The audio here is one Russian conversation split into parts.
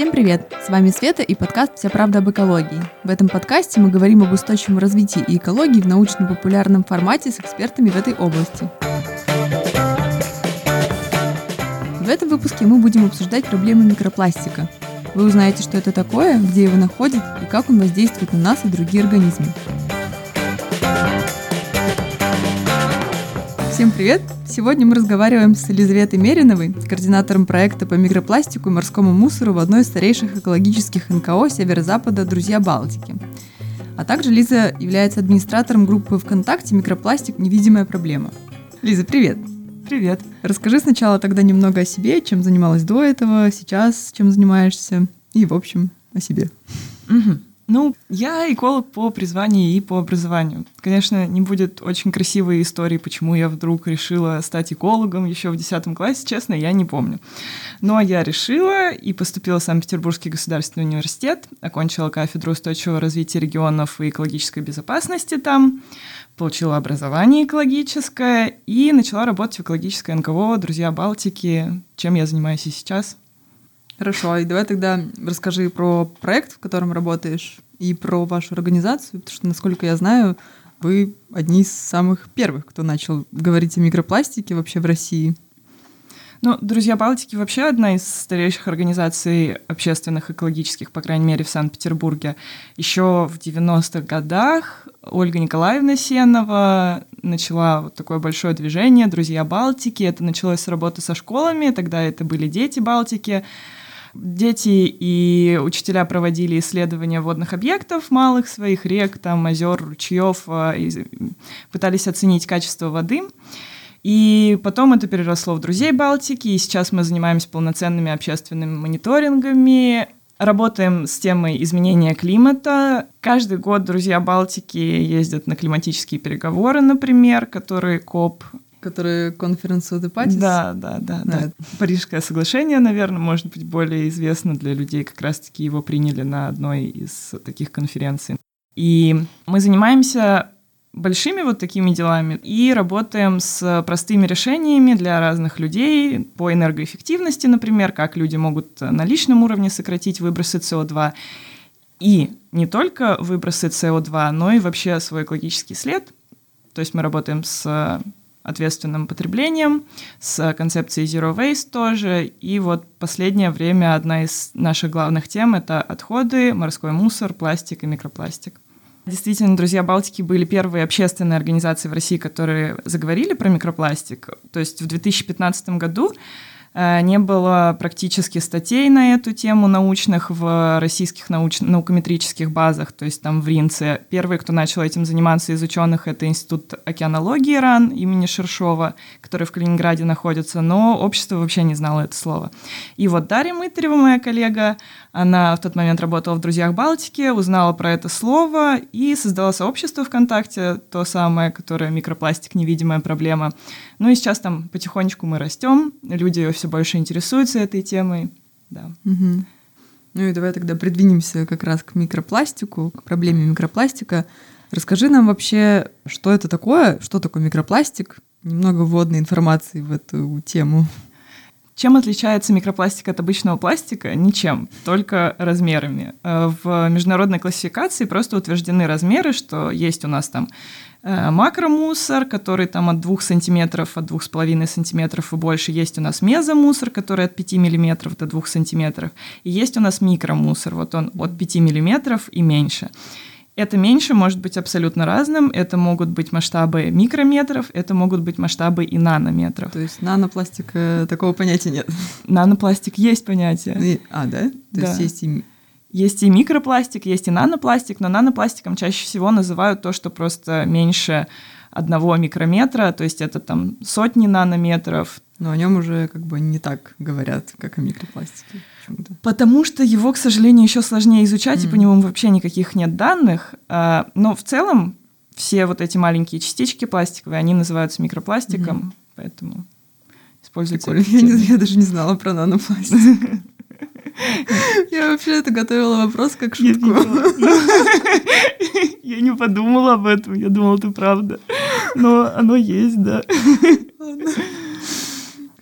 Всем привет! С вами Света и подкаст «Вся правда об экологии». В этом подкасте мы говорим об устойчивом развитии и экологии в научно-популярном формате с экспертами в этой области. В этом выпуске мы будем обсуждать проблемы микропластика. Вы узнаете, что это такое, где его находят и как он воздействует на нас и другие организмы. Всем привет! Сегодня мы разговариваем с Елизаветой Мериновой, координатором проекта по микропластику и морскому мусору в одной из старейших экологических НКО Северо-Запада «Друзья Балтики». А также Лиза является администратором группы ВКонтакте «Микропластик. Невидимая проблема». Лиза, привет! Привет. Расскажи сначала тогда немного о себе, чем занималась до этого, сейчас чем занимаешься, и, в общем, о себе. Угу. Ну, я эколог по призванию и по образованию. Конечно, не будет очень красивой истории, почему я вдруг решила стать экологом еще в 10 классе, честно, я не помню. Но я решила и поступила в Санкт-Петербургский государственный университет, окончила кафедру устойчивого развития регионов и экологической безопасности там, получила образование экологическое и начала работать в экологической НКО «Друзья Балтики», чем я занимаюсь и сейчас. Хорошо, и давай тогда расскажи про проект, в котором работаешь, и про вашу организацию, потому что, насколько я знаю, вы одни из самых первых, кто начал говорить о микропластике вообще в России. Ну, «Друзья Балтики» вообще одна из старейших организаций общественных, экологических, по крайней мере, в Санкт-Петербурге. Еще в 90-х годах Ольга Николаевна Сенова начала вот такое большое движение «Друзья Балтики». Это началось с работы со школами, тогда это были дети Балтики. Дети и учителя проводили исследования водных объектов малых своих рек, там, озер, ручьев, а, пытались оценить качество воды. И потом это переросло в «Друзей Балтики», и сейчас мы занимаемся полноценными общественными мониторингами, работаем с темой изменения климата. Каждый год «Друзья Балтики» ездят на климатические переговоры, например, которые КОП Которые конференцию Депатис? Да, да, да, да. да. Парижское соглашение, наверное, может быть более известно для людей. Как раз-таки его приняли на одной из таких конференций. И мы занимаемся большими вот такими делами и работаем с простыми решениями для разных людей по энергоэффективности, например, как люди могут на личном уровне сократить выбросы СО2. И не только выбросы СО2, но и вообще свой экологический след. То есть мы работаем с ответственным потреблением, с концепцией Zero Waste тоже. И вот последнее время одна из наших главных тем — это отходы, морской мусор, пластик и микропластик. Действительно, «Друзья Балтики» были первые общественные организации в России, которые заговорили про микропластик. То есть в 2015 году не было практически статей на эту тему научных в российских науч... наукометрических базах, то есть там в Ринце. Первый, кто начал этим заниматься из ученых, это Институт океанологии РАН имени Шершова, который в Калининграде находится, но общество вообще не знало это слово. И вот Дарья Мытарева, моя коллега, она в тот момент работала в «Друзьях Балтики», узнала про это слово и создала сообщество ВКонтакте, то самое, которое микропластик, невидимая проблема. Ну и сейчас там потихонечку мы растем, люди все больше интересуются этой темой. Да. Угу. Ну и давай тогда придвинемся как раз к микропластику, к проблеме микропластика. Расскажи нам вообще, что это такое, что такое микропластик, немного вводной информации в эту тему. Чем отличается микропластик от обычного пластика? Ничем, только размерами. Э, в международной классификации просто утверждены размеры, что есть у нас там э, макромусор, который там от 2 сантиметров, от 2,5 сантиметров и больше. Есть у нас мезомусор, который от 5 миллиметров до 2 сантиметров. И есть у нас микромусор, вот он от 5 миллиметров и меньше. Это меньше может быть абсолютно разным. Это могут быть масштабы микрометров, это могут быть масштабы и нанометров. То есть нанопластика такого понятия нет? Нанопластик есть понятие. И, а, да? То да. есть есть и есть и микропластик, есть и нанопластик, но нанопластиком чаще всего называют то, что просто меньше одного микрометра, то есть это там сотни нанометров. Но о нем уже как бы не так говорят, как о микропластике. Потому что его, к сожалению, еще сложнее изучать, mm. и по нему вообще никаких нет данных. А, но в целом все вот эти маленькие частички пластиковые, они называются микропластиком, mm поэтому используются. Я, не, я даже не знала про нанопластик. Я вообще это готовила вопрос как шутку. Я не подумала об этом, я думала, это правда. Но оно есть, да.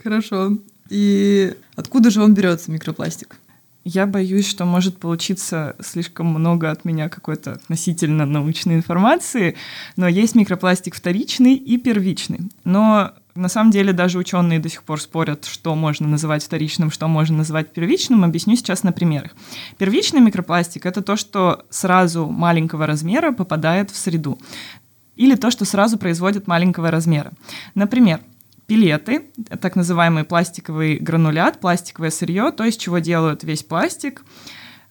Хорошо. И откуда же он берется, микропластик? Я боюсь, что может получиться слишком много от меня какой-то относительно научной информации, но есть микропластик вторичный и первичный. Но на самом деле даже ученые до сих пор спорят, что можно называть вторичным, что можно называть первичным. Объясню сейчас на примерах. Первичный микропластик — это то, что сразу маленького размера попадает в среду. Или то, что сразу производит маленького размера. Например, пилеты, так называемый пластиковый гранулят, пластиковое сырье, то, из чего делают весь пластик.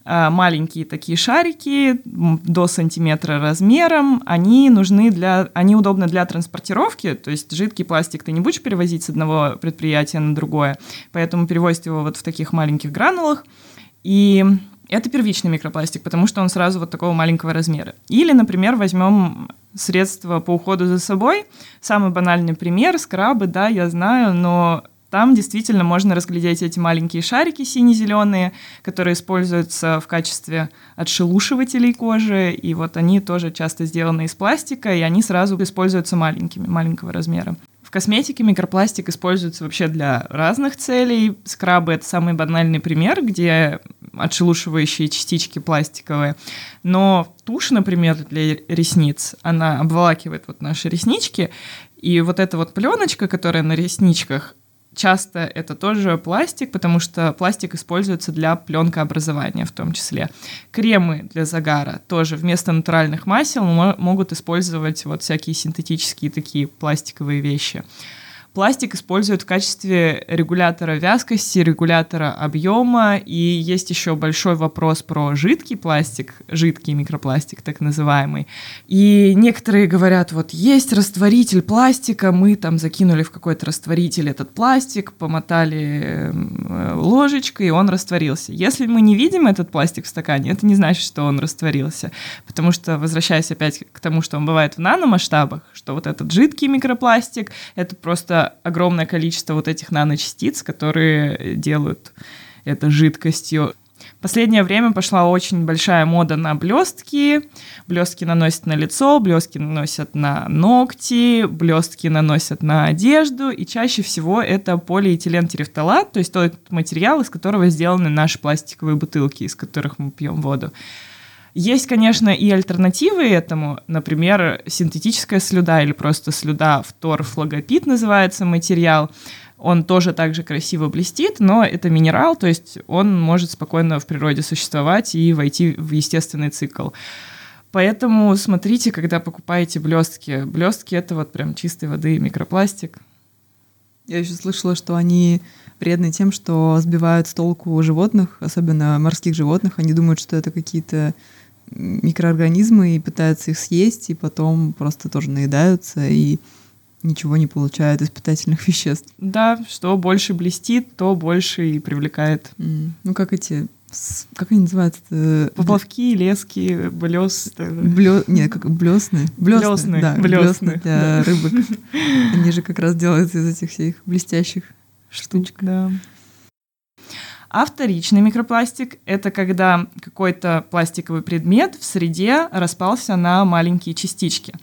А, маленькие такие шарики до сантиметра размером, они нужны для, они удобны для транспортировки, то есть жидкий пластик ты не будешь перевозить с одного предприятия на другое, поэтому перевозить его вот в таких маленьких гранулах. И это первичный микропластик, потому что он сразу вот такого маленького размера. Или, например, возьмем средства по уходу за собой. Самый банальный пример — скрабы, да, я знаю, но там действительно можно разглядеть эти маленькие шарики сине-зеленые, которые используются в качестве отшелушивателей кожи, и вот они тоже часто сделаны из пластика, и они сразу используются маленькими, маленького размера. В косметике микропластик используется вообще для разных целей. Скрабы — это самый банальный пример, где отшелушивающие частички пластиковые. Но тушь, например, для ресниц, она обволакивает вот наши реснички, и вот эта вот пленочка, которая на ресничках, часто это тоже пластик, потому что пластик используется для пленкообразования в том числе. Кремы для загара тоже вместо натуральных масел могут использовать вот всякие синтетические такие пластиковые вещи. Пластик используют в качестве регулятора вязкости, регулятора объема, и есть еще большой вопрос про жидкий пластик, жидкий микропластик так называемый. И некоторые говорят, вот есть растворитель пластика, мы там закинули в какой-то растворитель этот пластик, помотали ложечкой, и он растворился. Если мы не видим этот пластик в стакане, это не значит, что он растворился, потому что, возвращаясь опять к тому, что он бывает в наномасштабах, что вот этот жидкий микропластик, это просто огромное количество вот этих наночастиц, которые делают это жидкостью. Последнее время пошла очень большая мода на блестки. Блестки наносят на лицо, блестки наносят на ногти, блестки наносят на одежду. И чаще всего это полиэтилен терефталат, то есть тот материал, из которого сделаны наши пластиковые бутылки, из которых мы пьем воду. Есть, конечно, и альтернативы этому, например, синтетическая слюда или просто слюда фторфлогопит называется материал. Он тоже также красиво блестит, но это минерал, то есть он может спокойно в природе существовать и войти в естественный цикл. Поэтому смотрите, когда покупаете блестки. Блестки это вот прям чистой воды микропластик. Я еще слышала, что они вредны тем, что сбивают с толку животных, особенно морских животных. Они думают, что это какие-то микроорганизмы и пытаются их съесть, и потом просто тоже наедаются и ничего не получают из питательных веществ. Да, что больше блестит, то больше и привлекает. Mm. Ну, как эти как они называются? Поплавки, лески, блес. Блё... Нет, как блесны. Блесны, да, блесны для рыбок. Они же как раз делаются из этих всех блестящих штучек. Да. А вторичный микропластик — это когда какой-то пластиковый предмет в среде распался на маленькие частички.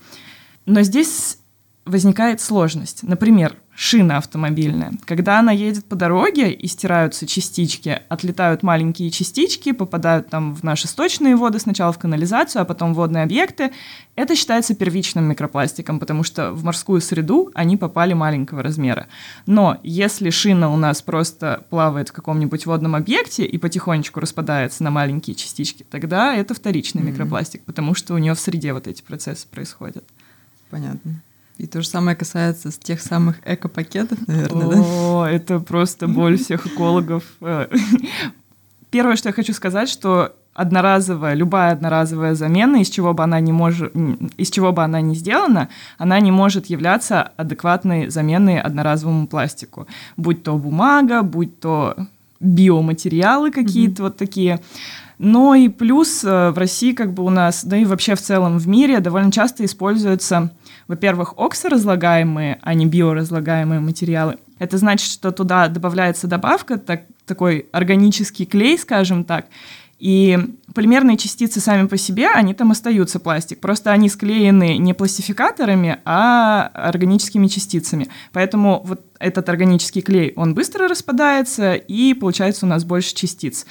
Но здесь возникает сложность. Например, шина автомобильная. Когда она едет по дороге и стираются частички, отлетают маленькие частички, попадают там в наши сточные воды, сначала в канализацию, а потом в водные объекты, это считается первичным микропластиком, потому что в морскую среду они попали маленького размера. Но если шина у нас просто плавает в каком-нибудь водном объекте и потихонечку распадается на маленькие частички, тогда это вторичный mm-hmm. микропластик, потому что у нее в среде вот эти процессы происходят. Понятно. И то же самое касается тех самых эко-пакетов, наверное, О, да? это просто боль всех экологов. Первое, что я хочу сказать, что одноразовая, любая одноразовая замена, из чего бы она не может, из чего бы она ни сделана, она не может являться адекватной заменой одноразовому пластику. Будь то бумага, будь то биоматериалы какие-то mm-hmm. вот такие. Но и плюс э, в России как бы у нас, да и вообще в целом в мире довольно часто используются во-первых, оксоразлагаемые, а не биоразлагаемые материалы. Это значит, что туда добавляется добавка, так, такой органический клей, скажем так, и полимерные частицы сами по себе, они там остаются, пластик. Просто они склеены не пластификаторами, а органическими частицами. Поэтому вот этот органический клей, он быстро распадается, и получается у нас больше частиц.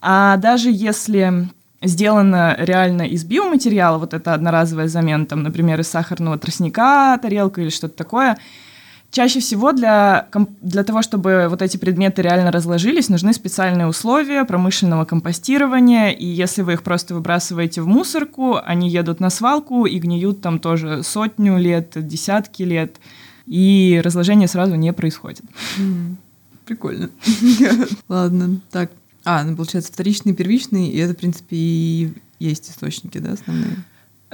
А даже если сделано реально из биоматериала, вот это одноразовая замена, там, например, из сахарного тростника тарелка или что-то такое, Чаще всего для, для того, чтобы вот эти предметы реально разложились, нужны специальные условия промышленного компостирования, и если вы их просто выбрасываете в мусорку, они едут на свалку и гниют там тоже сотню лет, десятки лет, и разложение сразу не происходит. Прикольно. Ладно, так. А, ну, получается, вторичный, первичный, и это, в принципе, и есть источники, да, основные?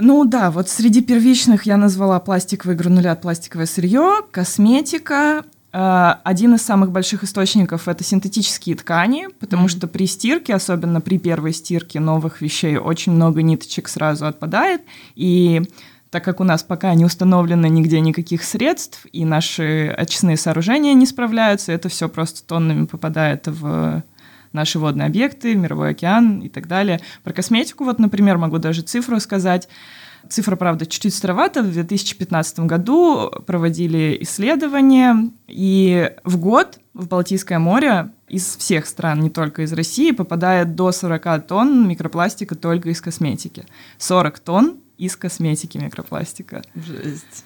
Ну да, вот среди первичных я назвала пластиковые гранулят, пластиковое сырье, косметика. Э, один из самых больших источников это синтетические ткани, потому mm-hmm. что при стирке, особенно при первой стирке новых вещей, очень много ниточек сразу отпадает. И так как у нас пока не установлено нигде никаких средств, и наши очистные сооружения не справляются, это все просто тоннами попадает в наши водные объекты, мировой океан и так далее. Про косметику, вот, например, могу даже цифру сказать. Цифра, правда, чуть-чуть старовата. В 2015 году проводили исследования, и в год в Балтийское море из всех стран, не только из России, попадает до 40 тонн микропластика только из косметики. 40 тонн из косметики микропластика. Жесть.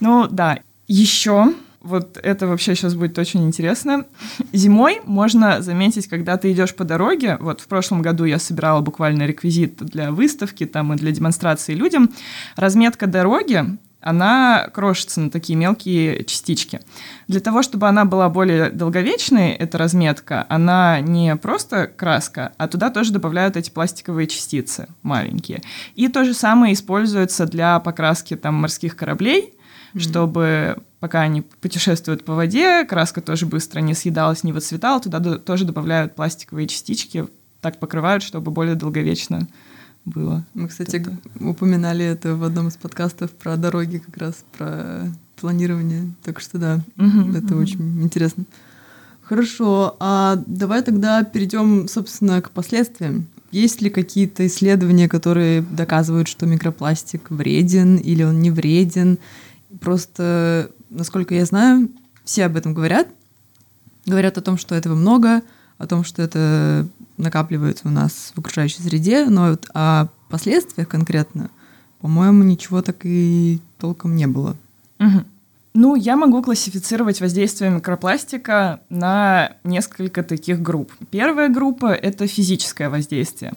Ну да. Еще вот это вообще сейчас будет очень интересно. Зимой можно заметить, когда ты идешь по дороге, вот в прошлом году я собирала буквально реквизит для выставки там и для демонстрации людям, разметка дороги, она крошится на такие мелкие частички. Для того, чтобы она была более долговечной, эта разметка, она не просто краска, а туда тоже добавляют эти пластиковые частицы маленькие. И то же самое используется для покраски там морских кораблей, mm-hmm. чтобы пока они путешествуют по воде, краска тоже быстро не съедалась, не выцветала, туда тоже добавляют пластиковые частички, так покрывают, чтобы более долговечно было. Мы, кстати, это. упоминали это в одном из подкастов про дороги, как раз про планирование. Так что да, угу, это угу. очень интересно. Хорошо, а давай тогда перейдем, собственно, к последствиям. Есть ли какие-то исследования, которые доказывают, что микропластик вреден или он не вреден? Просто насколько я знаю, все об этом говорят. Говорят о том, что этого много, о том, что это накапливается у нас в окружающей среде, но вот о последствиях конкретно, по-моему, ничего так и толком не было. Угу. Ну, я могу классифицировать воздействие микропластика на несколько таких групп. Первая группа — это физическое воздействие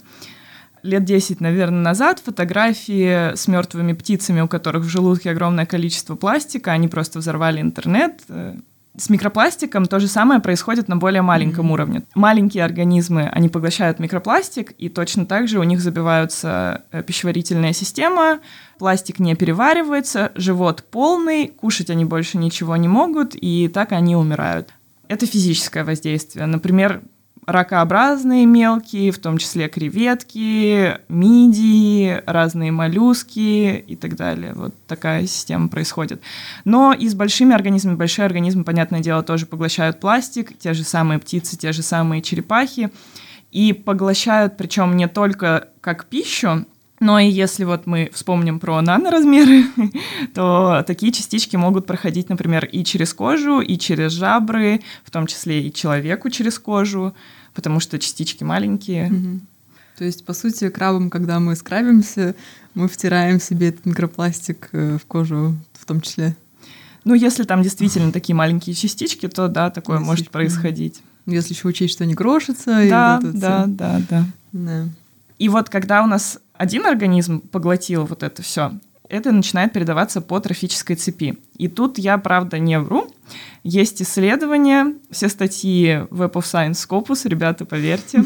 лет 10, наверное, назад фотографии с мертвыми птицами, у которых в желудке огромное количество пластика, они просто взорвали интернет. С микропластиком то же самое происходит на более маленьком mm-hmm. уровне. Маленькие организмы, они поглощают микропластик, и точно так же у них забивается э, пищеварительная система, пластик не переваривается, живот полный, кушать они больше ничего не могут, и так они умирают. Это физическое воздействие. Например, ракообразные мелкие, в том числе креветки, мидии, разные моллюски и так далее. Вот такая система происходит. Но и с большими организмами, большие организмы, понятное дело, тоже поглощают пластик, те же самые птицы, те же самые черепахи, и поглощают, причем не только как пищу, но и если вот мы вспомним про наноразмеры, то такие частички могут проходить, например, и через кожу, и через жабры, в том числе и человеку через кожу потому что частички маленькие. Угу. То есть, по сути, крабом, когда мы скрабимся, мы втираем себе этот микропластик э, в кожу в том числе. Ну, если там действительно такие маленькие частички, то да, такое может происходить. Если еще учесть, что они крошатся. Да, и вот да, да, да, да. И вот когда у нас один организм поглотил вот это все, это начинает передаваться по трофической цепи. И тут я, правда, не вру. Есть исследования, все статьи Web of Science Scopus, ребята, поверьте.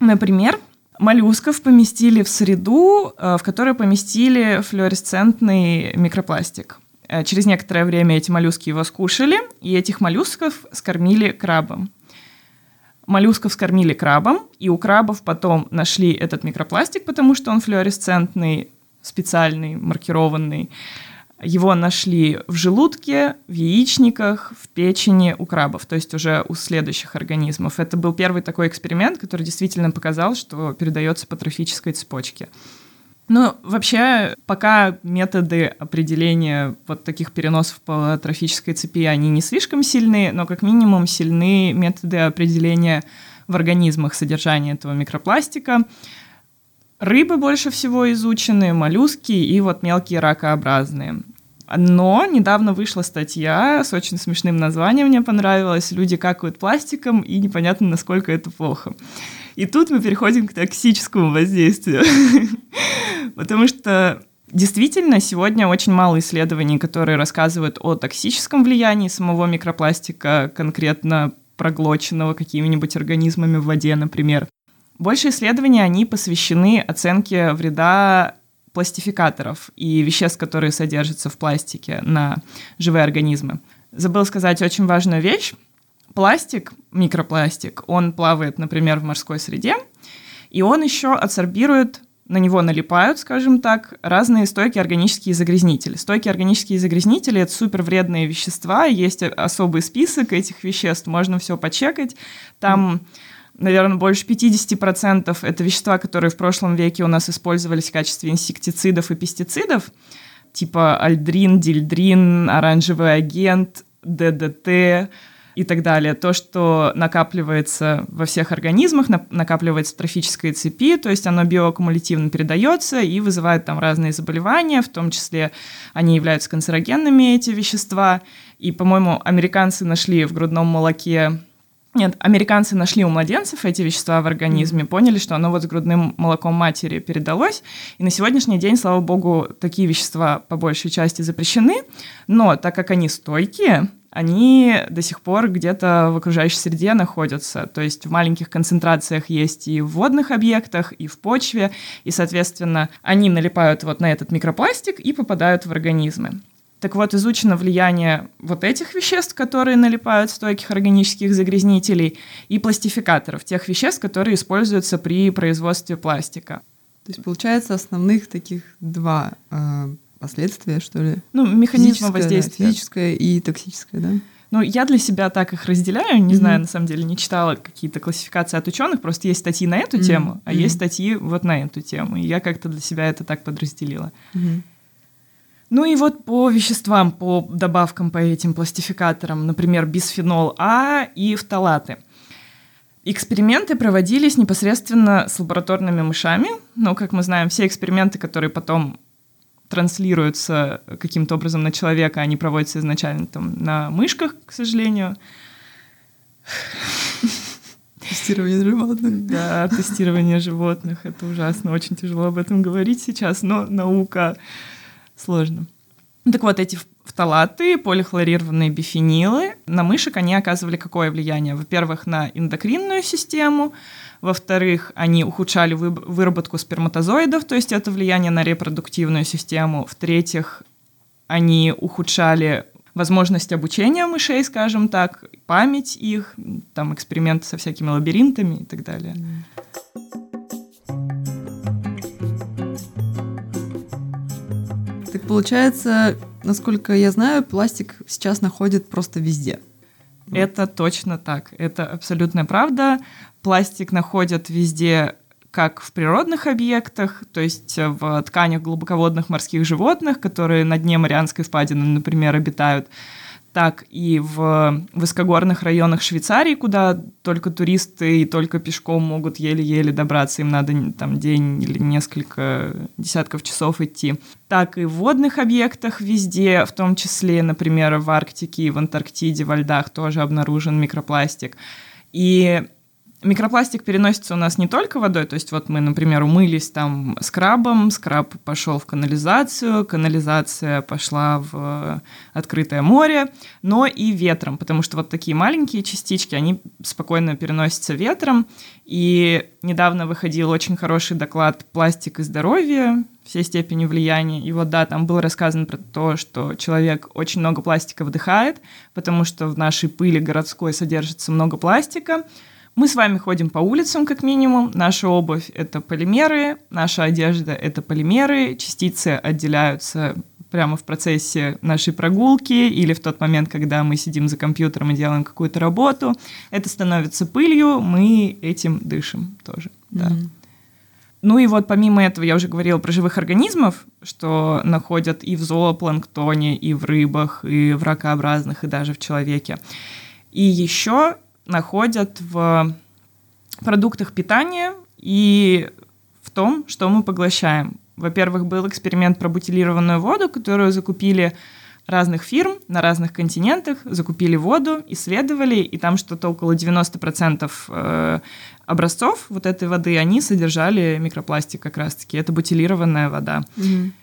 Например, моллюсков поместили в среду, э, в которой поместили флуоресцентный микропластик. Э, через некоторое время эти моллюски его скушали, и этих моллюсков скормили крабом. Моллюсков скормили крабом, и у крабов потом нашли этот микропластик, потому что он флуоресцентный, специальный, маркированный. Его нашли в желудке, в яичниках, в печени у крабов, то есть уже у следующих организмов. Это был первый такой эксперимент, который действительно показал, что передается по трофической цепочке. Ну, вообще, пока методы определения вот таких переносов по трофической цепи, они не слишком сильны, но как минимум сильны методы определения в организмах содержание этого микропластика. Рыбы больше всего изучены, моллюски и вот мелкие ракообразные. Но недавно вышла статья с очень смешным названием, мне понравилось. Люди какают пластиком, и непонятно, насколько это плохо. И тут мы переходим к токсическому воздействию. Потому что Действительно, сегодня очень мало исследований, которые рассказывают о токсическом влиянии самого микропластика, конкретно проглоченного какими-нибудь организмами в воде, например. Больше исследований, они посвящены оценке вреда пластификаторов и веществ, которые содержатся в пластике на живые организмы. Забыл сказать очень важную вещь. Пластик, микропластик, он плавает, например, в морской среде, и он еще адсорбирует на него налипают, скажем так, разные стойкие органические загрязнители. Стойкие органические загрязнители — это супер вредные вещества, есть особый список этих веществ, можно все почекать. Там, наверное, больше 50% это вещества, которые в прошлом веке у нас использовались в качестве инсектицидов и пестицидов, типа альдрин, дильдрин, оранжевый агент, ДДТ, и так далее. То, что накапливается во всех организмах, накапливается в трофической цепи, то есть оно биоаккумулятивно передается и вызывает там разные заболевания, в том числе они являются канцерогенными, эти вещества. И, по-моему, американцы нашли в грудном молоке нет, американцы нашли у младенцев эти вещества в организме, поняли, что оно вот с грудным молоком матери передалось. И на сегодняшний день, слава богу, такие вещества по большей части запрещены. Но так как они стойкие, они до сих пор где-то в окружающей среде находятся. То есть в маленьких концентрациях есть и в водных объектах, и в почве, и, соответственно, они налипают вот на этот микропластик и попадают в организмы. Так вот, изучено влияние вот этих веществ, которые налипают стойких органических загрязнителей, и пластификаторов, тех веществ, которые используются при производстве пластика. То есть, получается, основных таких два э, последствия, что ли? Ну, механизм воздействия. Да, физическое и токсическое, да? Ну, я для себя так их разделяю, не mm-hmm. знаю, на самом деле, не читала какие-то классификации от ученых, просто есть статьи на эту mm-hmm. тему, а mm-hmm. есть статьи вот на эту тему, и я как-то для себя это так подразделила. Mm-hmm. Ну и вот по веществам, по добавкам, по этим пластификаторам, например, бисфенол А и фталаты. Эксперименты проводились непосредственно с лабораторными мышами, но, как мы знаем, все эксперименты, которые потом транслируются каким-то образом на человека, они проводятся изначально там на мышках, к сожалению. Тестирование животных. Да, тестирование животных. Это ужасно. Очень тяжело об этом говорить сейчас, но наука сложно. Так вот, эти фталаты, полихлорированные бифенилы, на мышек они оказывали какое влияние? Во-первых, на эндокринную систему, во-вторых, они ухудшали выработку сперматозоидов, то есть это влияние на репродуктивную систему. В-третьих, они ухудшали возможность обучения мышей, скажем так, память их, там эксперименты со всякими лабиринтами и так далее. Так получается, насколько я знаю, пластик сейчас находит просто везде. Это точно так. Это абсолютная правда. Пластик находят везде как в природных объектах, то есть в тканях глубоководных морских животных, которые на дне Марианской впадины, например, обитают, так и в высокогорных районах Швейцарии, куда только туристы и только пешком могут еле-еле добраться, им надо там день или несколько десятков часов идти, так и в водных объектах везде, в том числе, например, в Арктике и в Антарктиде, во льдах тоже обнаружен микропластик. И Микропластик переносится у нас не только водой, то есть вот мы, например, умылись там скрабом, скраб пошел в канализацию, канализация пошла в открытое море, но и ветром, потому что вот такие маленькие частички, они спокойно переносятся ветром. И недавно выходил очень хороший доклад «Пластик и здоровье», все степени влияния. И вот да, там было рассказано про то, что человек очень много пластика вдыхает, потому что в нашей пыли городской содержится много пластика, мы с вами ходим по улицам, как минимум. Наша обувь — это полимеры, наша одежда — это полимеры. Частицы отделяются прямо в процессе нашей прогулки или в тот момент, когда мы сидим за компьютером и делаем какую-то работу. Это становится пылью, мы этим дышим тоже. Да. Mm-hmm. Ну и вот помимо этого я уже говорила про живых организмов, что находят и в зоопланктоне, и в рыбах, и в ракообразных, и даже в человеке. И еще находят в продуктах питания и в том, что мы поглощаем. Во-первых, был эксперимент про бутилированную воду, которую закупили разных фирм на разных континентах, закупили воду, исследовали, и там что-то около 90% э, образцов вот этой воды, они содержали микропластик как раз-таки. Это бутилированная вода. Мгм.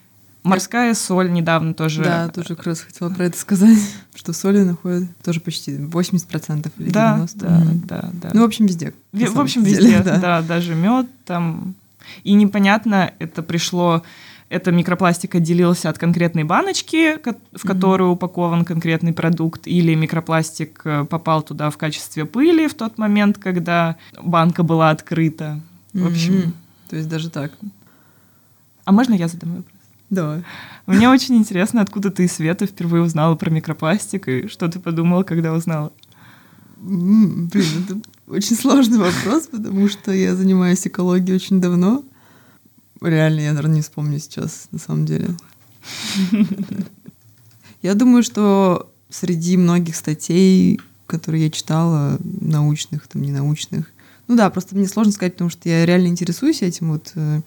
Морская соль недавно тоже... Да, тоже как раз хотела про это сказать, что соли находят тоже почти 80% или да, 90%. да, да, да. Ну, в общем, везде. В самом общем, деле, везде, да. да. даже мед там. И непонятно, это пришло, это микропластик отделился от конкретной баночки, в которую упакован конкретный продукт, или микропластик э, попал туда в качестве пыли в тот момент, когда банка была открыта. В общем, Мгм. То есть даже так. а можно я задам вопрос? Давай. Мне очень интересно, откуда ты, Света, впервые узнала про микропластик, и что ты подумала, когда узнала? Блин, это очень сложный вопрос, потому что я занимаюсь экологией очень давно. Реально, я, наверное, не вспомню сейчас, на самом деле. Я думаю, что среди многих статей, которые я читала, научных, там, ненаучных, ну да, просто мне сложно сказать, потому что я реально интересуюсь этим. Вот э,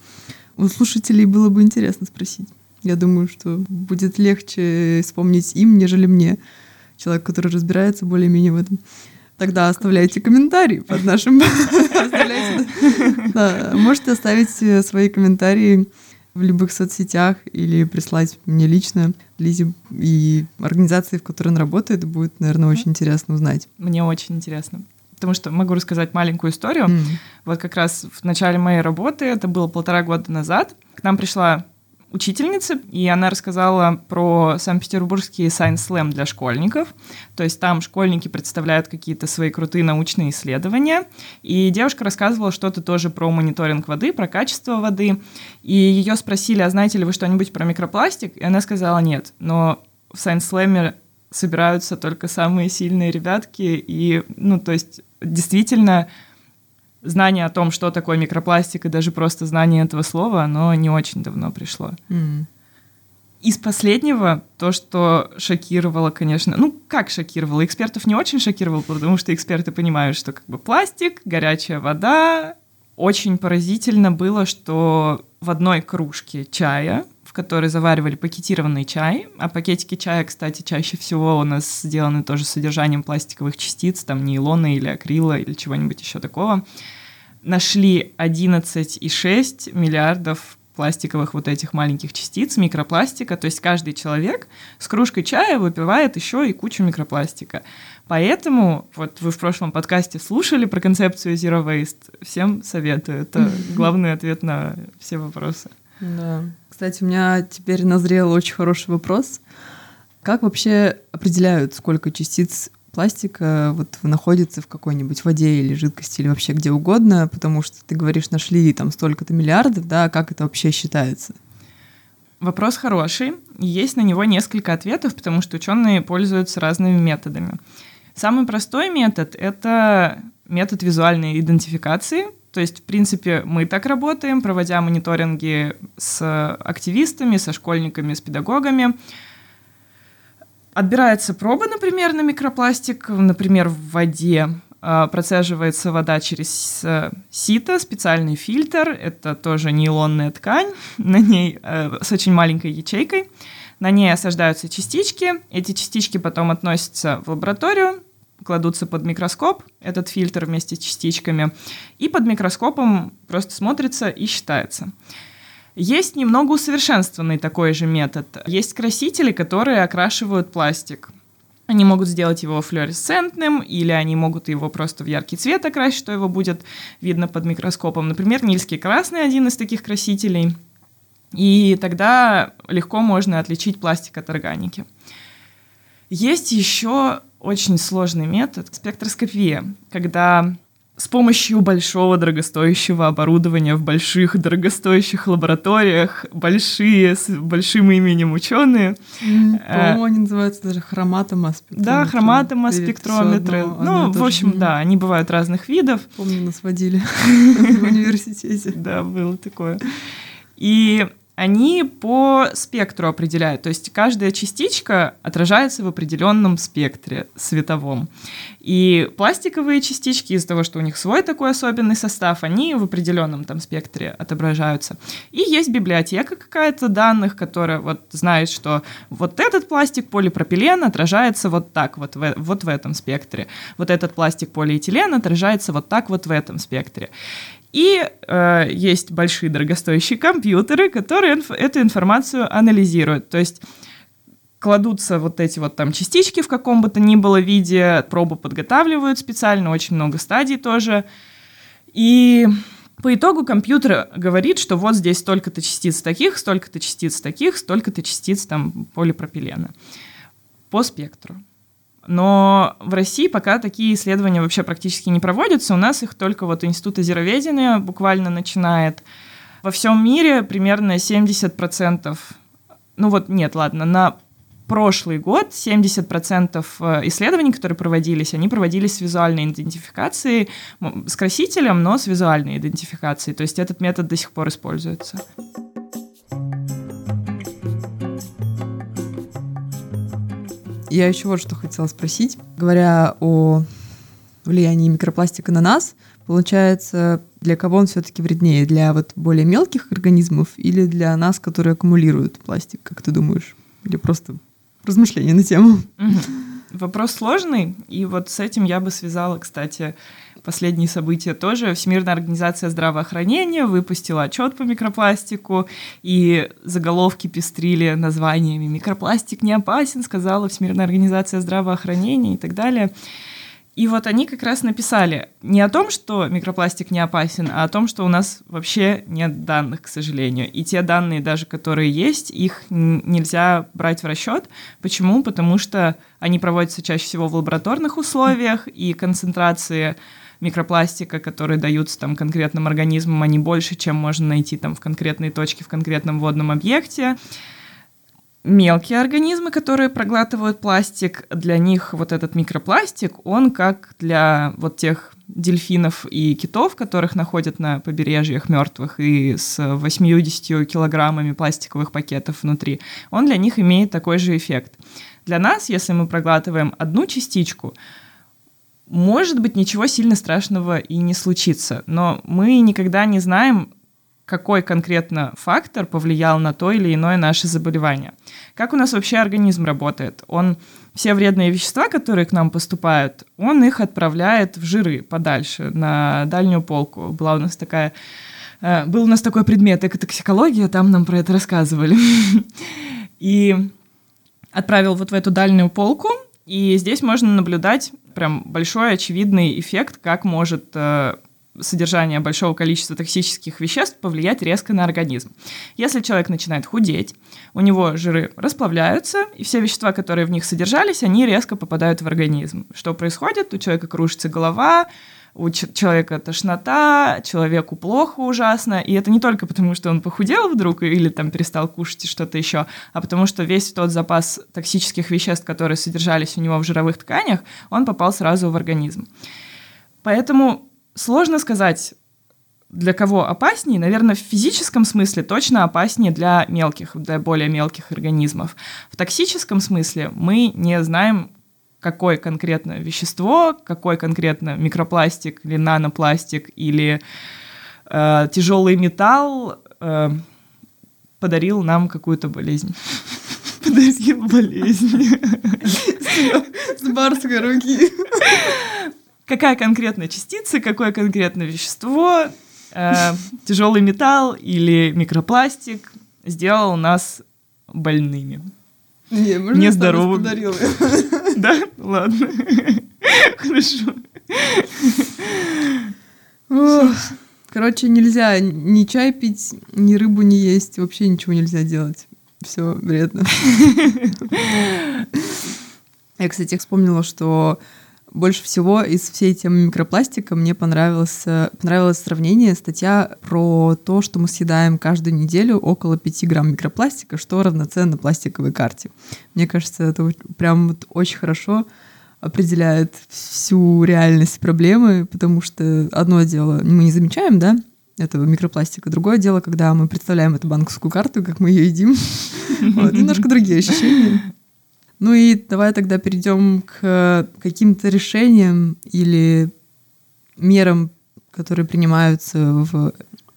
у слушателей было бы интересно спросить. Я думаю, что будет легче вспомнить им, нежели мне, человек, который разбирается более-менее в этом. Тогда оставляйте комментарии под нашим... Можете оставить э, свои комментарии в любых соцсетях или прислать мне лично, Лизе и организации, в которой он работает, будет, наверное, очень интересно узнать. Мне очень интересно. Потому что могу рассказать маленькую историю. М. Вот как раз в начале моей работы, это было полтора года назад, к нам пришла учительница, и она рассказала про Санкт-Петербургский Science Slam для школьников. То есть там школьники представляют какие-то свои крутые научные исследования. И девушка рассказывала что-то тоже про мониторинг воды, про качество воды. И ее спросили, а знаете ли вы что-нибудь про микропластик? И она сказала нет. Но в Science Slam собираются только самые сильные ребятки. И, ну, то есть, действительно, знание о том, что такое микропластик, и даже просто знание этого слова, оно не очень давно пришло. М. Из последнего, то, что шокировало, конечно, ну, как шокировало, экспертов не очень шокировало, потому что эксперты понимают, что как бы пластик, горячая вода. Очень поразительно было, что в одной кружке чая, в которой заваривали пакетированный чай, а пакетики чая, кстати, чаще всего у нас сделаны тоже с содержанием пластиковых частиц, там нейлона или акрила или чего-нибудь еще такого, нашли 11,6 миллиардов пластиковых вот этих маленьких частиц, микропластика. То есть каждый человек с кружкой чая выпивает еще и кучу микропластика. Поэтому, вот вы в прошлом подкасте слушали про концепцию Zero Waste. Всем советую. Это главный ответ на все вопросы. Да. Кстати, у меня теперь назрел очень хороший вопрос. Как вообще определяют, сколько частиц пластика вот находится в какой-нибудь воде или жидкости, или вообще где угодно? Потому что ты говоришь, нашли там столько-то миллиардов, да, как это вообще считается? Вопрос хороший. Есть на него несколько ответов, потому что ученые пользуются разными методами. Самый простой метод — это метод визуальной идентификации. То есть, в принципе, мы так работаем, проводя мониторинги с активистами, со школьниками, с педагогами. Отбирается проба, например, на микропластик, например, в воде. А, Процеживается вода через сито, специальный фильтр. Это тоже нейлонная ткань, на ней э, с очень маленькой ячейкой. На ней осаждаются частички. Эти частички потом относятся в лабораторию, кладутся под микроскоп, этот фильтр вместе с частичками, и под микроскопом просто смотрится и считается. Есть немного усовершенствованный такой же метод. Есть красители, которые окрашивают пластик. Они могут сделать его флуоресцентным, или они могут его просто в яркий цвет окрасить, что его будет видно под микроскопом. Например, нильский красный один из таких красителей. И тогда легко можно отличить пластик от органики. Есть еще очень сложный метод — спектроскопия, когда с помощью большого дорогостоящего оборудования в больших дорогостоящих лабораториях большие, с большим именем ученые По-моему, они называются даже хроматомоспектрометры. да, хроматомоспектрометры. Ну, в общем, же. да, они бывают разных видов. Помню, нас водили в университете. Да, было такое. И они по спектру определяют. То есть каждая частичка отражается в определенном спектре световом. И пластиковые частички, из-за того, что у них свой такой особенный состав, они в определенном там спектре отображаются. И есть библиотека какая-то данных, которая вот знает, что вот этот пластик полипропилен отражается вот так вот в, вот в этом спектре. Вот этот пластик полиэтилен отражается вот так вот в этом спектре. И э, есть большие дорогостоящие компьютеры, которые инф- эту информацию анализируют. То есть кладутся вот эти вот там частички в каком бы то ни было виде, пробу подготавливают специально, очень много стадий тоже. И по итогу компьютер говорит, что вот здесь столько-то частиц таких, столько-то частиц таких, столько-то частиц там полипропилена по спектру. Но в России пока такие исследования вообще практически не проводятся. У нас их только вот Институт озероведения буквально начинает. Во всем мире примерно 70%, ну вот нет, ладно, на прошлый год 70% э, исследований, которые проводились, они проводились с визуальной идентификацией, с красителем, но с визуальной идентификацией. То есть этот метод до сих пор используется. Я еще вот что хотела спросить. Говоря о влиянии микропластика на нас, получается, для кого он все-таки вреднее? Для вот более мелких организмов или для нас, которые аккумулируют пластик, как ты думаешь? Или просто размышления на тему? Вопрос сложный, и вот с этим я бы связала, кстати, последние события тоже. Всемирная организация здравоохранения выпустила отчет по микропластику, и заголовки пестрили названиями «Микропластик не опасен», сказала Всемирная организация здравоохранения и так далее. И вот они как раз написали не о том, что микропластик не опасен, а о том, что у нас вообще нет данных, к сожалению. И те данные даже, которые есть, их нельзя брать в расчет. Почему? Потому что они проводятся чаще всего в лабораторных условиях, и концентрации микропластика, которые даются там конкретным организмам, они больше, чем можно найти там в конкретной точке, в конкретном водном объекте. Мелкие организмы, которые проглатывают пластик, для них вот этот микропластик, он как для вот тех дельфинов и китов, которых находят на побережьях мертвых и с 80 килограммами пластиковых пакетов внутри, он для них имеет такой же эффект. Для нас, если мы проглатываем одну частичку, может быть, ничего сильно страшного и не случится, но мы никогда не знаем, какой конкретно фактор повлиял на то или иное наше заболевание. Как у нас вообще организм работает? Он все вредные вещества, которые к нам поступают, он их отправляет в жиры подальше, на дальнюю полку. Была у нас такая э, был у нас такой предмет экотоксикология, там нам про это рассказывали. И отправил вот в эту дальнюю полку, и здесь можно наблюдать прям большой очевидный эффект, как может э, содержание большого количества токсических веществ повлиять резко на организм. Если человек начинает худеть, у него жиры расплавляются, и все вещества, которые в них содержались, они резко попадают в организм. Что происходит? У человека кружится голова, у человека тошнота, человеку плохо ужасно, и это не только потому, что он похудел вдруг или там перестал кушать и что-то еще, а потому что весь тот запас токсических веществ, которые содержались у него в жировых тканях, он попал сразу в организм. Поэтому сложно сказать, для кого опаснее, наверное, в физическом смысле точно опаснее для мелких, для более мелких организмов. В токсическом смысле мы не знаем, какое конкретно вещество, какой конкретно микропластик или нанопластик или э, тяжелый металл э, подарил нам какую-то болезнь. Подарил болезнь. С барской руки какая конкретная частица, какое конкретное вещество, э, тяжелый металл или микропластик сделал нас больными. Не, можно Нездоровыми. Да? Ладно. Хорошо. Короче, нельзя ни чай пить, ни рыбу не есть, вообще ничего нельзя делать. Все вредно. Я, кстати, вспомнила, что больше всего из всей темы микропластика мне понравилось, понравилось сравнение, статья про то, что мы съедаем каждую неделю около 5 грамм микропластика, что равноценно пластиковой карте. Мне кажется, это прям вот очень хорошо определяет всю реальность проблемы, потому что одно дело мы не замечаем, да, этого микропластика. Другое дело, когда мы представляем эту банковскую карту, как мы ее едим. Немножко другие ощущения. Ну и давай тогда перейдем к каким-то решениям или мерам, которые принимаются в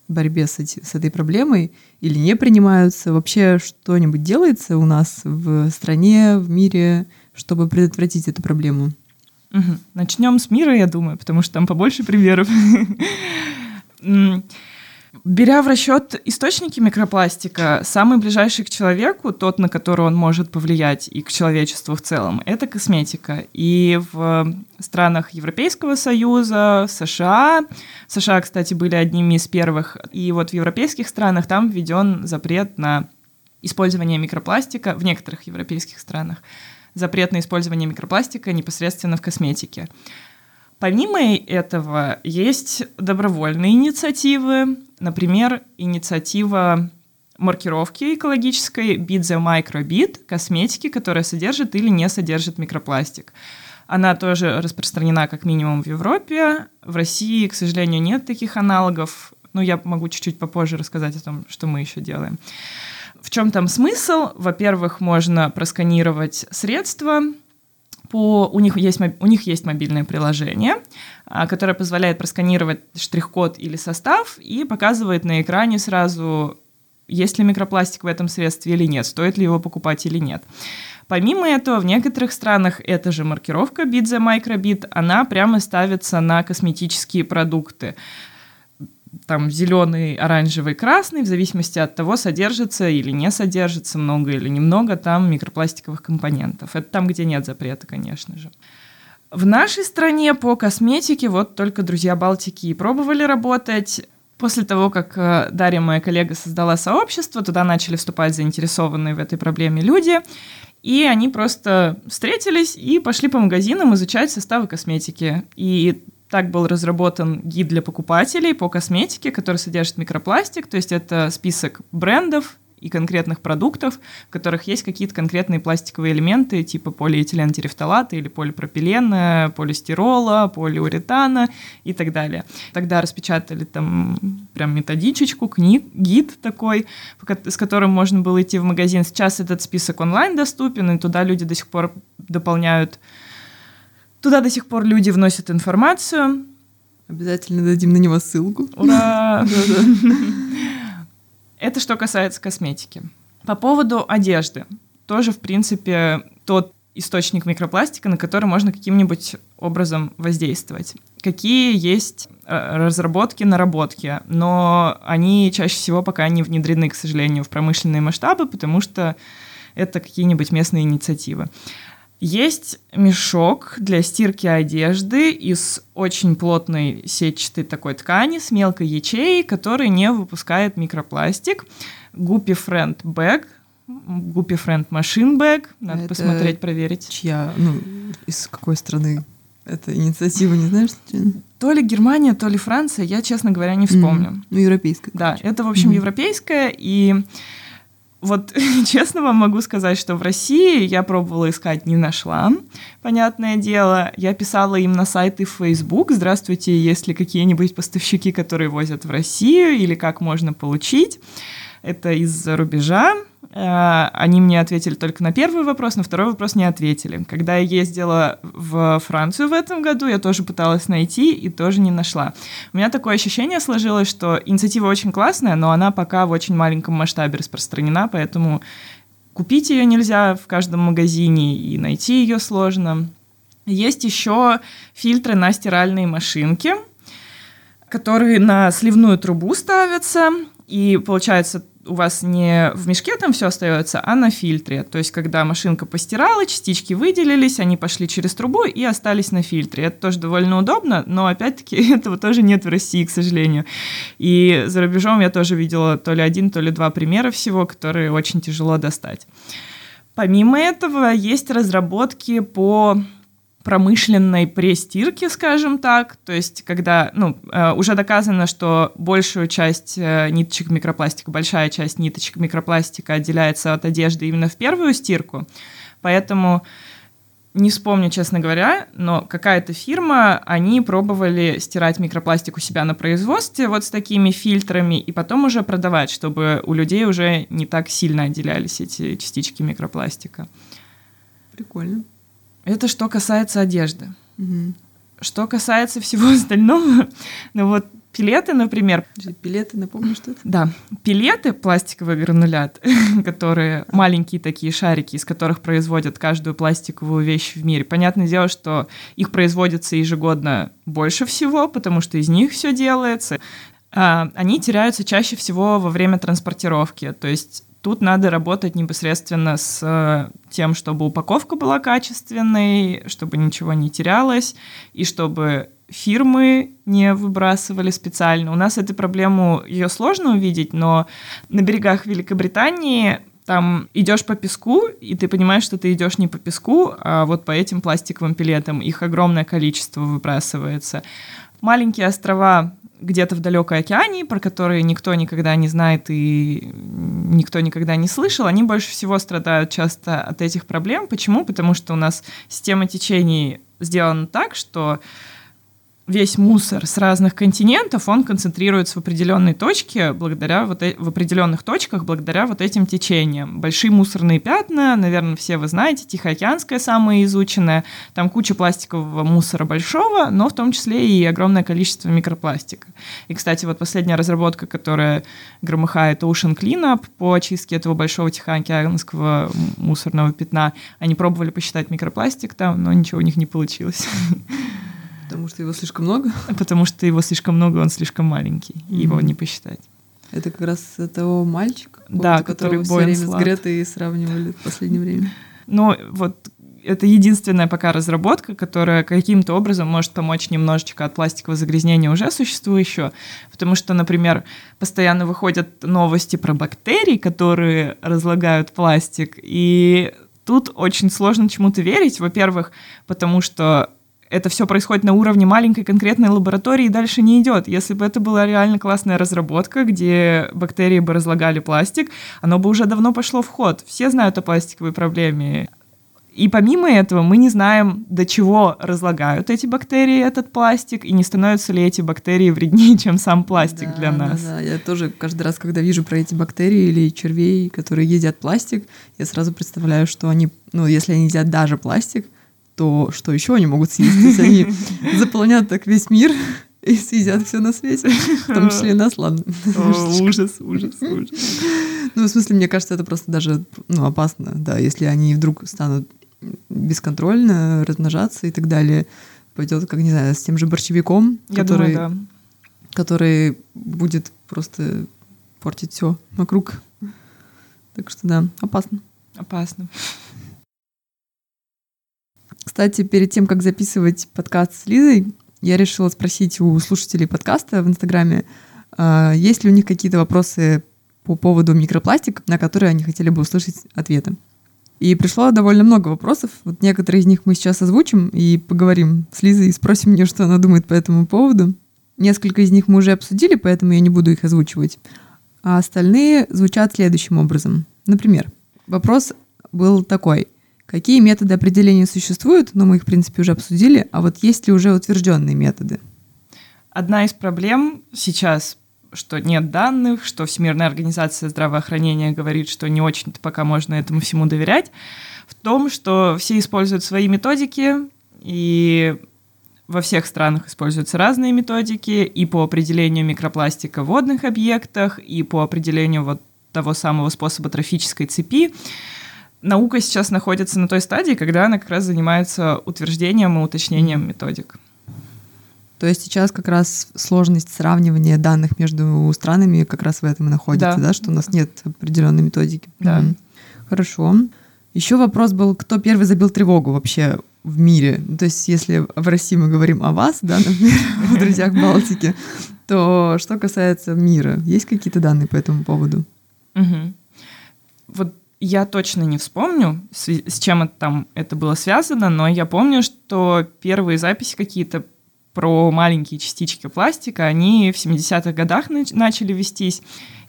борьбе с, эти, с этой проблемой или не принимаются? Вообще что-нибудь делается у нас в стране, в мире, чтобы предотвратить эту проблему? Угу. Начнем с мира, я думаю, потому что там побольше примеров. Беря в расчет источники микропластика, самый ближайший к человеку, тот, на который он может повлиять и к человечеству в целом, это косметика. И в странах Европейского Союза, США, США, кстати, были одними из первых, и вот в европейских странах там введен запрет на использование микропластика в некоторых европейских странах запрет на использование микропластика непосредственно в косметике. Помимо этого, есть добровольные инициативы, например, инициатива маркировки экологической Beat the Microbit, косметики, которая содержит или не содержит микропластик. Она тоже распространена как минимум в Европе. В России, к сожалению, нет таких аналогов. Но я могу чуть-чуть попозже рассказать о том, что мы еще делаем. В чем там смысл? Во-первых, можно просканировать средства, по, у, них есть, у них есть мобильное приложение, а, которое позволяет просканировать штрих-код или состав и показывает на экране сразу, есть ли микропластик в этом средстве или нет, стоит ли его покупать или нет. Помимо этого, в некоторых странах эта же маркировка Bit the Microbit, она прямо ставится на косметические продукты там зеленый, оранжевый, красный, в зависимости от того, содержится или не содержится много или немного там микропластиковых компонентов. Это там, где нет запрета, конечно же. В нашей стране по косметике вот только друзья Балтики и пробовали работать. После того, как э, Дарья, моя коллега, создала сообщество, туда начали вступать заинтересованные в этой проблеме люди, и они просто встретились и пошли по магазинам изучать составы косметики. И так был разработан гид для покупателей по косметике, который содержит микропластик, то есть это список брендов и конкретных продуктов, в которых есть какие-то конкретные пластиковые элементы, типа полиэтилентерефталата или полипропилена, полистирола, полиуретана и так далее. Тогда распечатали там прям методичечку, книг, гид такой, с которым можно было идти в магазин. Сейчас этот список онлайн доступен, и туда люди до сих пор дополняют Туда до сих пор люди вносят информацию. Обязательно дадим на него ссылку. Ура! Это что касается косметики. По поводу одежды. Тоже, в принципе, тот источник микропластика, на который можно каким-нибудь образом воздействовать. Какие есть э, разработки, наработки, но они чаще всего пока не внедрены, к сожалению, в промышленные масштабы, потому что это какие-нибудь местные инициативы. Есть мешок для стирки одежды из очень плотной сетчатой такой ткани с мелкой ячеей, который не выпускает микропластик. Guppy Friend Bag, Guppy Friend Machine Bag. Надо Это посмотреть, проверить. Чья, ну, из какой страны эта инициатива, не знаешь? То ли Германия, то ли Франция, я, честно говоря, не вспомню. Mm, ну, европейская. Да, это, в общем, mm. европейская, и вот честно вам могу сказать, что в России я пробовала искать, не нашла, понятное дело. Я писала им на сайты в Facebook, здравствуйте, есть ли какие-нибудь поставщики, которые возят в Россию, или как можно получить. Это из-за рубежа. Э, они мне ответили только на первый вопрос, на второй вопрос не ответили. Когда я ездила в Францию в этом году, я тоже пыталась найти и тоже не нашла. У меня такое ощущение сложилось, что инициатива очень классная, но она пока в очень маленьком масштабе распространена, поэтому купить ее нельзя в каждом магазине и найти ее сложно. Есть еще фильтры на стиральные машинки, которые на сливную трубу ставятся, и получается у вас не в мешке там все остается, а на фильтре. То есть, когда машинка постирала, частички выделились, они пошли через трубу и остались на фильтре. Это тоже довольно удобно, но опять-таки этого тоже нет в России, к сожалению. И за рубежом я тоже видела то ли один, то ли два примера всего, которые очень тяжело достать. Помимо этого, есть разработки по промышленной престирки, скажем так. То есть, когда ну, э, уже доказано, что большую часть э, ниточек микропластика, большая часть ниточек микропластика отделяется от одежды именно в первую стирку. Поэтому не вспомню, честно говоря, но какая-то фирма, они пробовали стирать микропластик у себя на производстве вот с такими фильтрами и потом уже продавать, чтобы у людей уже не так сильно отделялись эти частички микропластика. Прикольно. Это что касается одежды. Угу. Что касается всего остального, ну вот пилеты, например. Пилеты, напомню, что это? Да, пилеты, пластиковый гранулят, которые маленькие такие шарики, из которых производят каждую пластиковую вещь в мире. Понятное дело, что их производится ежегодно больше всего, потому что из них все делается. А, они теряются чаще всего во время транспортировки. То есть Тут надо работать непосредственно с э, тем, чтобы упаковка была качественной, чтобы ничего не терялось, и чтобы фирмы не выбрасывали специально. У нас эту проблему, ее сложно увидеть, но на берегах Великобритании там идешь по песку, и ты понимаешь, что ты идешь не по песку, а вот по этим пластиковым пилетам. Их огромное количество выбрасывается. Маленькие острова где-то в далекой океане, про которые никто никогда не знает и никто никогда не слышал, они больше всего страдают часто от этих проблем. Почему? Потому что у нас система течений сделана так, что весь мусор с разных континентов, он концентрируется в определенной точке, благодаря вот э, в определенных точках, благодаря вот этим течениям. Большие мусорные пятна, наверное, все вы знаете, Тихоокеанская самая изученная, там куча пластикового мусора большого, но в том числе и огромное количество микропластика. И, кстати, вот последняя разработка, которая громыхает Ocean Cleanup по очистке этого большого Тихоокеанского мусорного пятна, они пробовали посчитать микропластик там, но ничего у них не получилось. Потому что его слишком много? Потому что его слишком много, он слишком маленький, mm-hmm. его не посчитать. Это как раз того мальчика, да, который все время с Гретой сравнивали в последнее время. Ну, вот это единственная пока разработка, которая каким-то образом может помочь немножечко от пластикового загрязнения уже существующего. Потому что, например, постоянно выходят новости про бактерии, которые разлагают пластик. И тут очень сложно чему-то верить. Во-первых, потому что это все происходит на уровне маленькой конкретной лаборатории и дальше не идет. Если бы это была реально классная разработка, где бактерии бы разлагали пластик, оно бы уже давно пошло в ход. Все знают о пластиковой проблеме. И помимо этого мы не знаем, до чего разлагают эти бактерии этот пластик, и не становятся ли эти бактерии вреднее, чем сам пластик да, для нас. Да, да, я тоже каждый раз, когда вижу про эти бактерии или червей, которые едят пластик, я сразу представляю, что они, ну, если они едят даже пластик, то что еще они могут съесть, если они заполнят так весь мир и съедят все на свете, в том числе и нас, ладно. ужас, ужас, ужас. Ну, в смысле, мне кажется, это просто даже ну, опасно, да, если они вдруг станут бесконтрольно размножаться и так далее, пойдет, как не знаю, с тем же борщевиком, который, думаю, да. который будет просто портить все вокруг. Так что да, опасно. Опасно. Кстати, перед тем, как записывать подкаст с Лизой, я решила спросить у слушателей подкаста в Инстаграме, а, есть ли у них какие-то вопросы по поводу микропластика, на которые они хотели бы услышать ответы. И пришло довольно много вопросов. Вот некоторые из них мы сейчас озвучим и поговорим с Лизой и спросим ее, что она думает по этому поводу. Несколько из них мы уже обсудили, поэтому я не буду их озвучивать. А остальные звучат следующим образом. Например, вопрос был такой. Какие методы определения существуют? Ну, мы их, в принципе, уже обсудили. А вот есть ли уже утвержденные методы? Одна из проблем сейчас что нет данных, что Всемирная организация здравоохранения говорит, что не очень-то пока можно этому всему доверять, в том, что все используют свои методики, и во всех странах используются разные методики, и по определению микропластика в водных объектах, и по определению вот того самого способа трофической цепи наука сейчас находится на той стадии, когда она как раз занимается утверждением и уточнением методик. То есть сейчас как раз сложность сравнивания данных между странами как раз в этом и находится, да, да что у нас нет определенной методики. Да. Угу. Хорошо. Еще вопрос был, кто первый забил тревогу вообще в мире. То есть, если в России мы говорим о вас, да, например, в друзьях Балтики, то что касается мира, есть какие-то данные по этому поводу? Вот я точно не вспомню, с, чем это там это было связано, но я помню, что первые записи какие-то про маленькие частички пластика, они в 70-х годах начали вестись.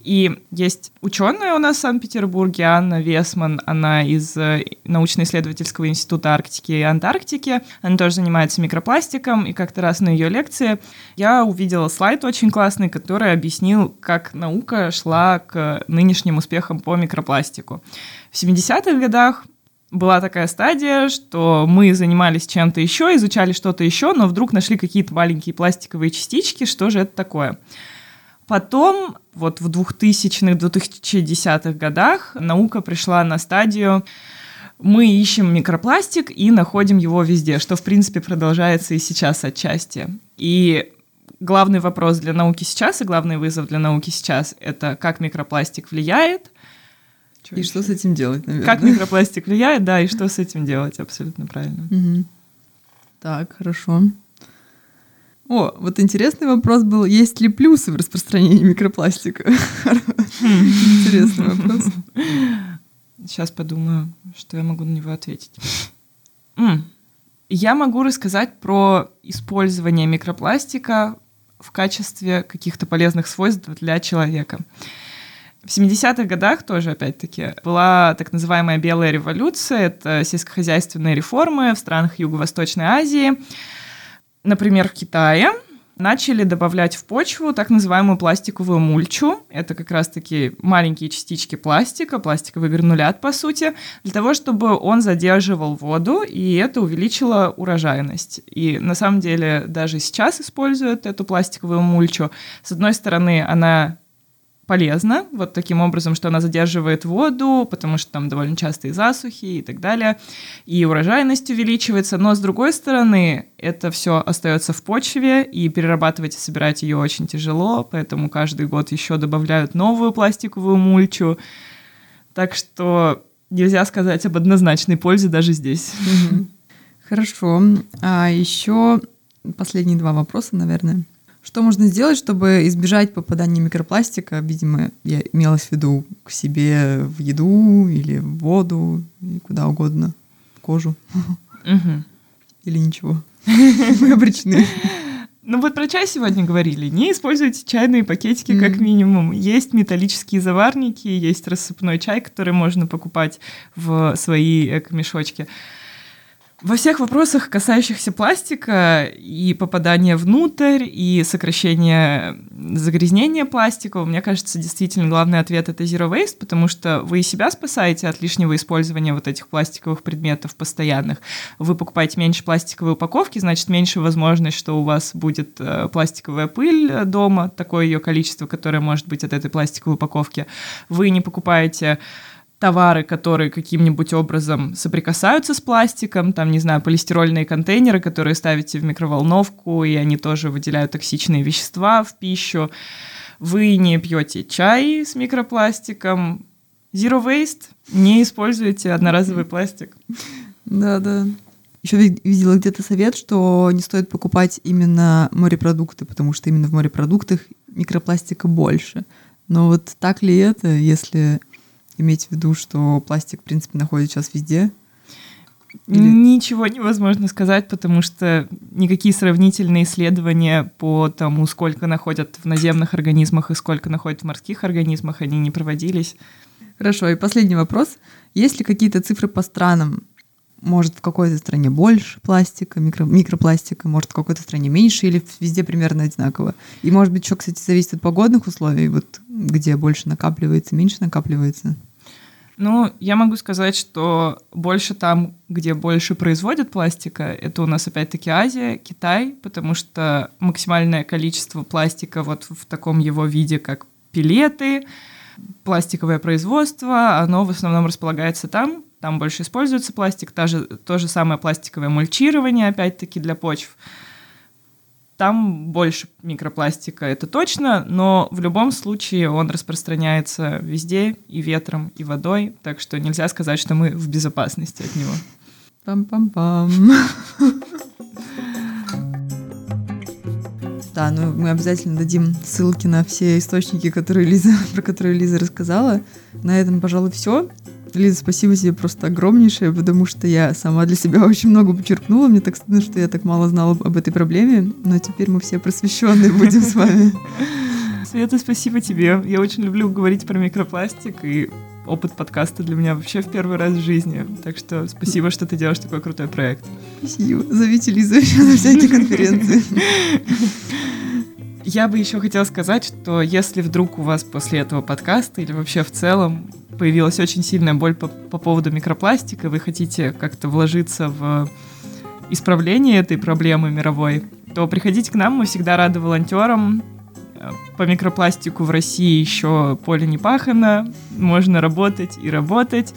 И есть ученая у нас в Санкт-Петербурге, Анна Весман, она из э, научно-исследовательского института Арктики и Антарктики. Она тоже занимается микропластиком, и как-то раз на ее лекции я увидела слайд очень классный, который объяснил, как наука шла к нынешним успехам по микропластику. В 70-х годах была такая стадия, что мы занимались чем-то еще, изучали что-то еще, но вдруг нашли какие-то маленькие пластиковые частички, что же это такое? Потом, вот в 2000-2010-х годах, наука пришла на стадию мы ищем микропластик и находим его везде, что, в принципе, продолжается и сейчас отчасти. И главный вопрос для науки сейчас и главный вызов для науки сейчас — это как микропластик влияет. Что и еще? что с этим делать, наверное. Как микропластик влияет, да, и что с этим делать, абсолютно правильно. Угу. Так, хорошо. О, вот интересный вопрос был, есть ли плюсы в распространении микропластика? Интересный вопрос. Сейчас подумаю, что я могу на него ответить. Я могу рассказать про использование микропластика в качестве каких-то полезных свойств для человека. В 70-х годах тоже, опять-таки, была так называемая белая революция. Это сельскохозяйственные реформы в странах Юго-Восточной Азии например, в Китае начали добавлять в почву так называемую пластиковую мульчу. Это как раз-таки маленькие частички пластика, пластиковый гранулят, по сути, для того, чтобы он задерживал воду, и это увеличило урожайность. И на самом деле даже сейчас используют эту пластиковую мульчу. С одной стороны, она полезна, вот таким образом, что она задерживает воду, потому что там довольно частые засухи и так далее, и урожайность увеличивается, но с другой стороны, это все остается в почве, и перерабатывать и собирать ее очень тяжело, поэтому каждый год еще добавляют новую пластиковую мульчу, так что нельзя сказать об однозначной пользе даже здесь. Хорошо. А еще последние два вопроса, наверное. Что можно сделать, чтобы избежать попадания микропластика? Видимо, я имела в виду к себе в еду или в воду, и куда угодно, в кожу. Или ничего. Мы обречены. Ну вот про чай сегодня говорили. Не используйте чайные пакетики как минимум. Есть металлические заварники, есть рассыпной чай, который можно покупать в свои эко-мешочки. Во всех вопросах, касающихся пластика и попадания внутрь, и сокращения загрязнения пластика, мне кажется, действительно главный ответ — это zero waste, потому что вы себя спасаете от лишнего использования вот этих пластиковых предметов постоянных. Вы покупаете меньше пластиковой упаковки, значит, меньше возможность, что у вас будет э, пластиковая пыль дома, такое ее количество, которое может быть от этой пластиковой упаковки. Вы не покупаете товары, которые каким-нибудь образом соприкасаются с пластиком, там, не знаю, полистирольные контейнеры, которые ставите в микроволновку, и они тоже выделяют токсичные вещества в пищу. Вы не пьете чай с микропластиком. Zero waste. Не используйте одноразовый пластик. Да, да. Еще видела где-то совет, что не стоит покупать именно морепродукты, потому что именно в морепродуктах микропластика больше. Но вот так ли это, если иметь в виду, что пластик, в принципе, находится сейчас везде? Или... Ничего невозможно сказать, потому что никакие сравнительные исследования по тому, сколько находят в наземных организмах и сколько находят в морских организмах, они не проводились. Хорошо, и последний вопрос. Есть ли какие-то цифры по странам? Может, в какой-то стране больше пластика, микро, микропластика, может, в какой-то стране меньше или везде примерно одинаково? И, может быть, еще, кстати, зависит от погодных условий, вот где больше накапливается, меньше накапливается? Ну, я могу сказать, что больше там, где больше производят пластика, это у нас опять-таки Азия, Китай, потому что максимальное количество пластика вот в таком его виде, как пилеты, пластиковое производство, оно в основном располагается там, там больше используется пластик, та же, то же самое пластиковое мульчирование, опять-таки, для почв там больше микропластика, это точно, но в любом случае он распространяется везде, и ветром, и водой, так что нельзя сказать, что мы в безопасности от него. Пам-пам-пам. Да, ну мы обязательно дадим ссылки на все источники, которые Лиза, про которые Лиза рассказала. На этом, пожалуй, все. Лиза, спасибо тебе просто огромнейшее, потому что я сама для себя очень много почерпнула. Мне так стыдно, что я так мало знала об этой проблеме, но теперь мы все просвещенные будем с вами. Света, спасибо тебе. Я очень люблю говорить про микропластик, и опыт подкаста для меня вообще в первый раз в жизни. Так что спасибо, что ты делаешь такой крутой проект. Спасибо. Зовите Лизу еще на всякие конференции. Я бы еще хотела сказать, что если вдруг у вас после этого подкаста или вообще в целом появилась очень сильная боль по, по поводу микропластика, вы хотите как-то вложиться в исправление этой проблемы мировой, то приходите к нам, мы всегда рады волонтерам. По микропластику в России еще поле не пахано, можно работать и работать.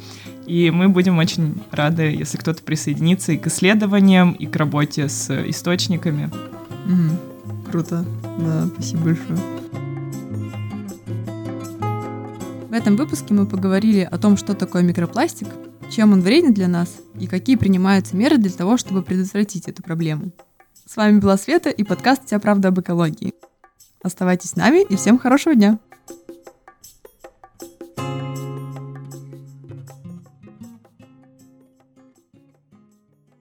И мы будем очень рады, если кто-то присоединится и к исследованиям, и к работе с источниками. Угу. Круто. Да, спасибо большое. Этом выпуске мы поговорили о том, что такое микропластик, чем он вреден для нас и какие принимаются меры для того, чтобы предотвратить эту проблему. С вами была Света и подкаст «Вся правда об экологии». Оставайтесь с нами и всем хорошего дня!